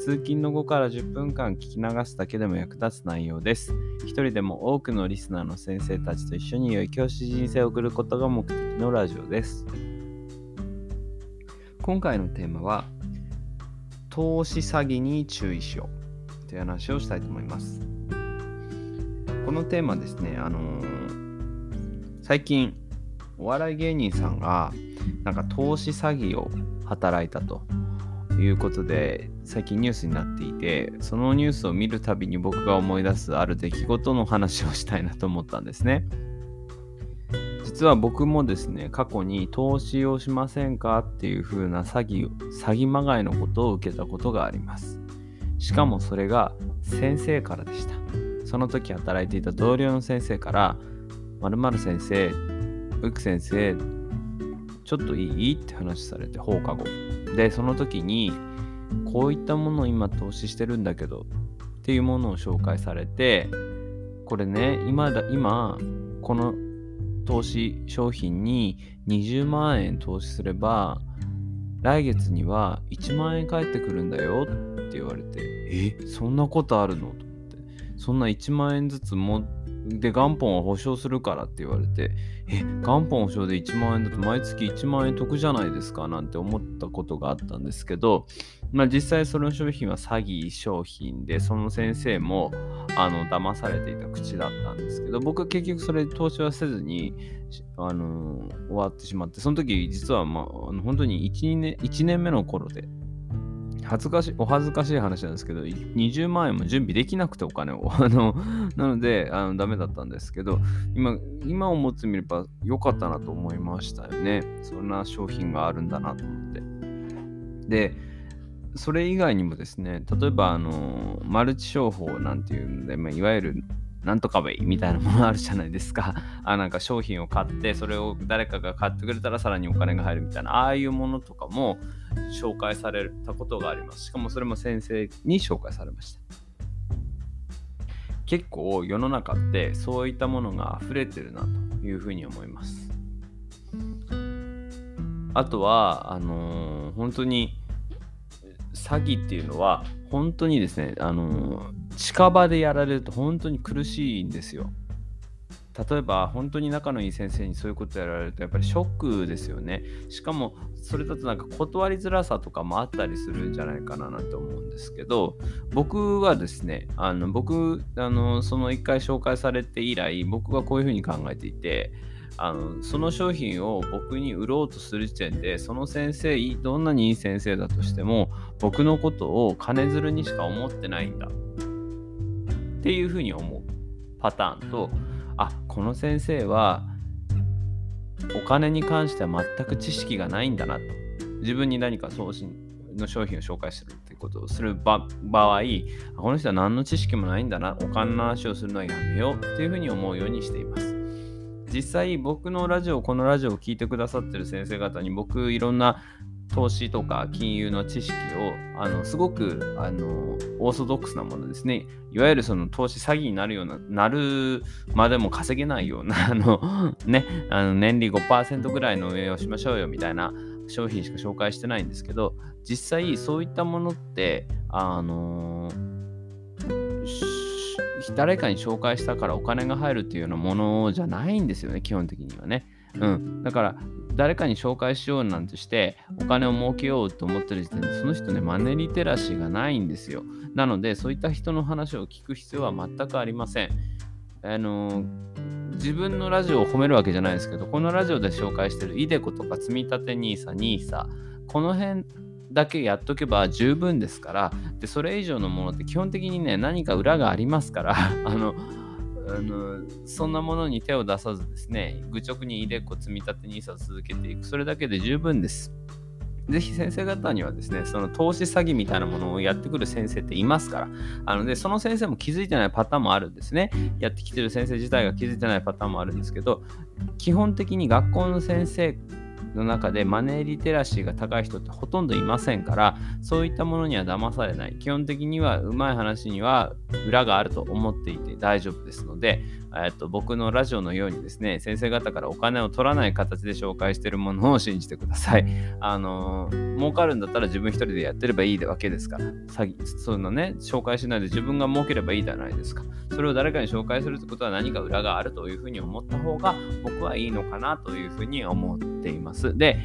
通勤の後から10分間聞き流すだけでも役立つ内容です。一人でも多くのリスナーの先生たちと一緒に良い教師人生を送ることが目的のラジオです。今回のテーマは、投資詐欺に注意しようという話をしたいと思います。このテーマですね、あのー最近、お笑い芸人さんが、なんか投資詐欺を働いたということで最近ニュースになっていてそのニュースを見るたびに僕が思い出すある出来事の話をしたいなと思ったんですね。実は僕もですね過去に投資をしませんかっていう風な詐欺詐欺まがいのことを受けたことがあります。しかもそれが先生からでした。その時働いていた同僚の先生から〇〇先生ブク先生ちょっといい？って話されて放課後。でその時にこういったものを今投資してるんだけどっていうものを紹介されてこれね今だ今この投資商品に20万円投資すれば来月には1万円返ってくるんだよって言われてえ？そんなことあるの？と思って。そんな1万円ずつもで元本は保証するからって言われてえ元本保証で1万円だと毎月1万円得じゃないですか？なんて思ったことがあったんですけど、まあ、実際その商品は詐欺商品でその先生もあの騙されていた口だったんですけど僕は結局それ投資はせずにあの終わってしまってその時実は、まあ、本当に 1, 年1年目の頃で恥ずかしい、お恥ずかしい話なんですけど、20万円も準備できなくてお金を。あの、なので、あのダメだったんですけど、今、今思ってみれば良かったなと思いましたよね。そんな商品があるんだなと思って。で、それ以外にもですね、例えば、あの、マルチ商法なんていうので、まあ、いわゆるなんとかウェイみたいなものあるじゃないですか。あなんか商品を買って、それを誰かが買ってくれたらさらにお金が入るみたいな、ああいうものとかも紹介されたことがあります。しかもそれも先生に紹介されました。結構世の中ってそういったものが溢れてるなというふうに思います。あとは、あのー本当に詐欺っていうのは本当にですね、あのー近場でやられると本当に苦しいんですよ。例えば本当に仲のいい先生にそういうことやられるとやっぱりショックですよね。しかもそれだとなんか断りづらさとかもあったりするんじゃないかななんて思うんですけど僕はですねあの僕あのその1回紹介されて以来僕はこういうふうに考えていてあのその商品を僕に売ろうとする時点でその先生どんなにいい先生だとしても僕のことを金づるにしか思ってないんだっていうふうに思うパターンとあこの先生はお金に関しては全く知識がないんだなと。自分に何か送信の商品を紹介するっていうことをする場合この人は何の知識もないんだな。お金の話をするのはやめようっていうふうに思うようにしています。実際僕のラジオこのラジオを聞いてくださってる先生方に僕いろんな投資とか金融の知識をあのすごくあのオーソドックスなものですねいわゆるその投資詐欺になるようななるまでも稼げないような あの、ね、あの年利5%ぐらいの運営をしましょうよみたいな商品しか紹介してないんですけど実際そういったものってあの誰かに紹介したからお金が入るっていうようなものじゃないんですよね基本的にはね。うん、だから誰かに紹介しようなんてしてお金を儲けようと思ってる時点でその人ねマネリテラシーがないんですよ。なのでそういった人の話を聞く必要は全くありません。あの自分のラジオを褒めるわけじゃないですけどこのラジオで紹介してるイデコとか積み立て NISA、NISA この辺だけやっとけば十分ですからでそれ以上のものって基本的にね何か裏がありますから あのあのそんなものに手を出さずですね、愚直にイデコ積み立て NISA を続けていく、それだけで十分です。ぜひ先生方にはですね、その投資詐欺みたいなものをやってくる先生っていますから、あので、その先生も気づいてないパターンもあるんですね。やってきてる先生自体が気づいてないパターンもあるんですけど、基本的に学校の先生の中でマネーリテラシーが高い人ってほとんどいませんからそういったものには騙されない。基本的にはうまい話には裏があると思っていて大丈夫ですので、えっと、僕のラジオのようにですね先生方からお金を取らない形で紹介しているものを信じてください。あのー、儲かるんだったら自分一人でやってればいいわけですから。詐欺そんなね紹介しないで自分が儲ければいいじゃないですか。それを誰かに紹介するってことは何か裏があるというふうに思った方が僕はいいのかなというふうに思っています。で、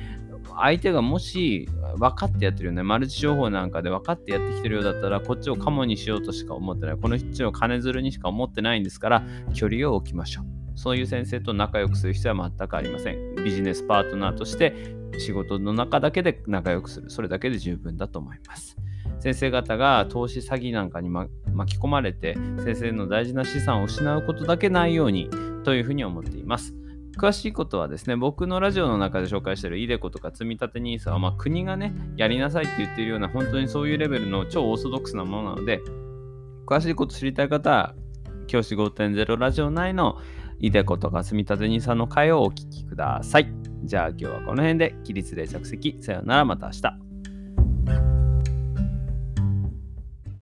相手がもし分かってやってるよね、マルチ商法なんかで分かってやってきてるようだったら、こっちをカモにしようとしか思ってない。この人を金づるにしか思ってないんですから、距離を置きましょう。そういう先生と仲良くする必要は全くありません。ビジネスパートナーとして仕事の中だけで仲良くする。それだけで十分だと思います。先生方が投資詐欺なんかに、ま、巻き込まれて先生の大事な資産を失うことだけないようにというふうに思っています。詳しいことはですね、僕のラジオの中で紹介しているイデコとか積立 NISA は、まあ、国がね、やりなさいって言ってるような、本当にそういうレベルの超オーソドックスなものなので、詳しいこと知りたい方は、教師5.0ラジオ内のイデコとか積立 NISA の回をお聞きください。じゃあ今日はこの辺で起立で着席。さよならまた明日。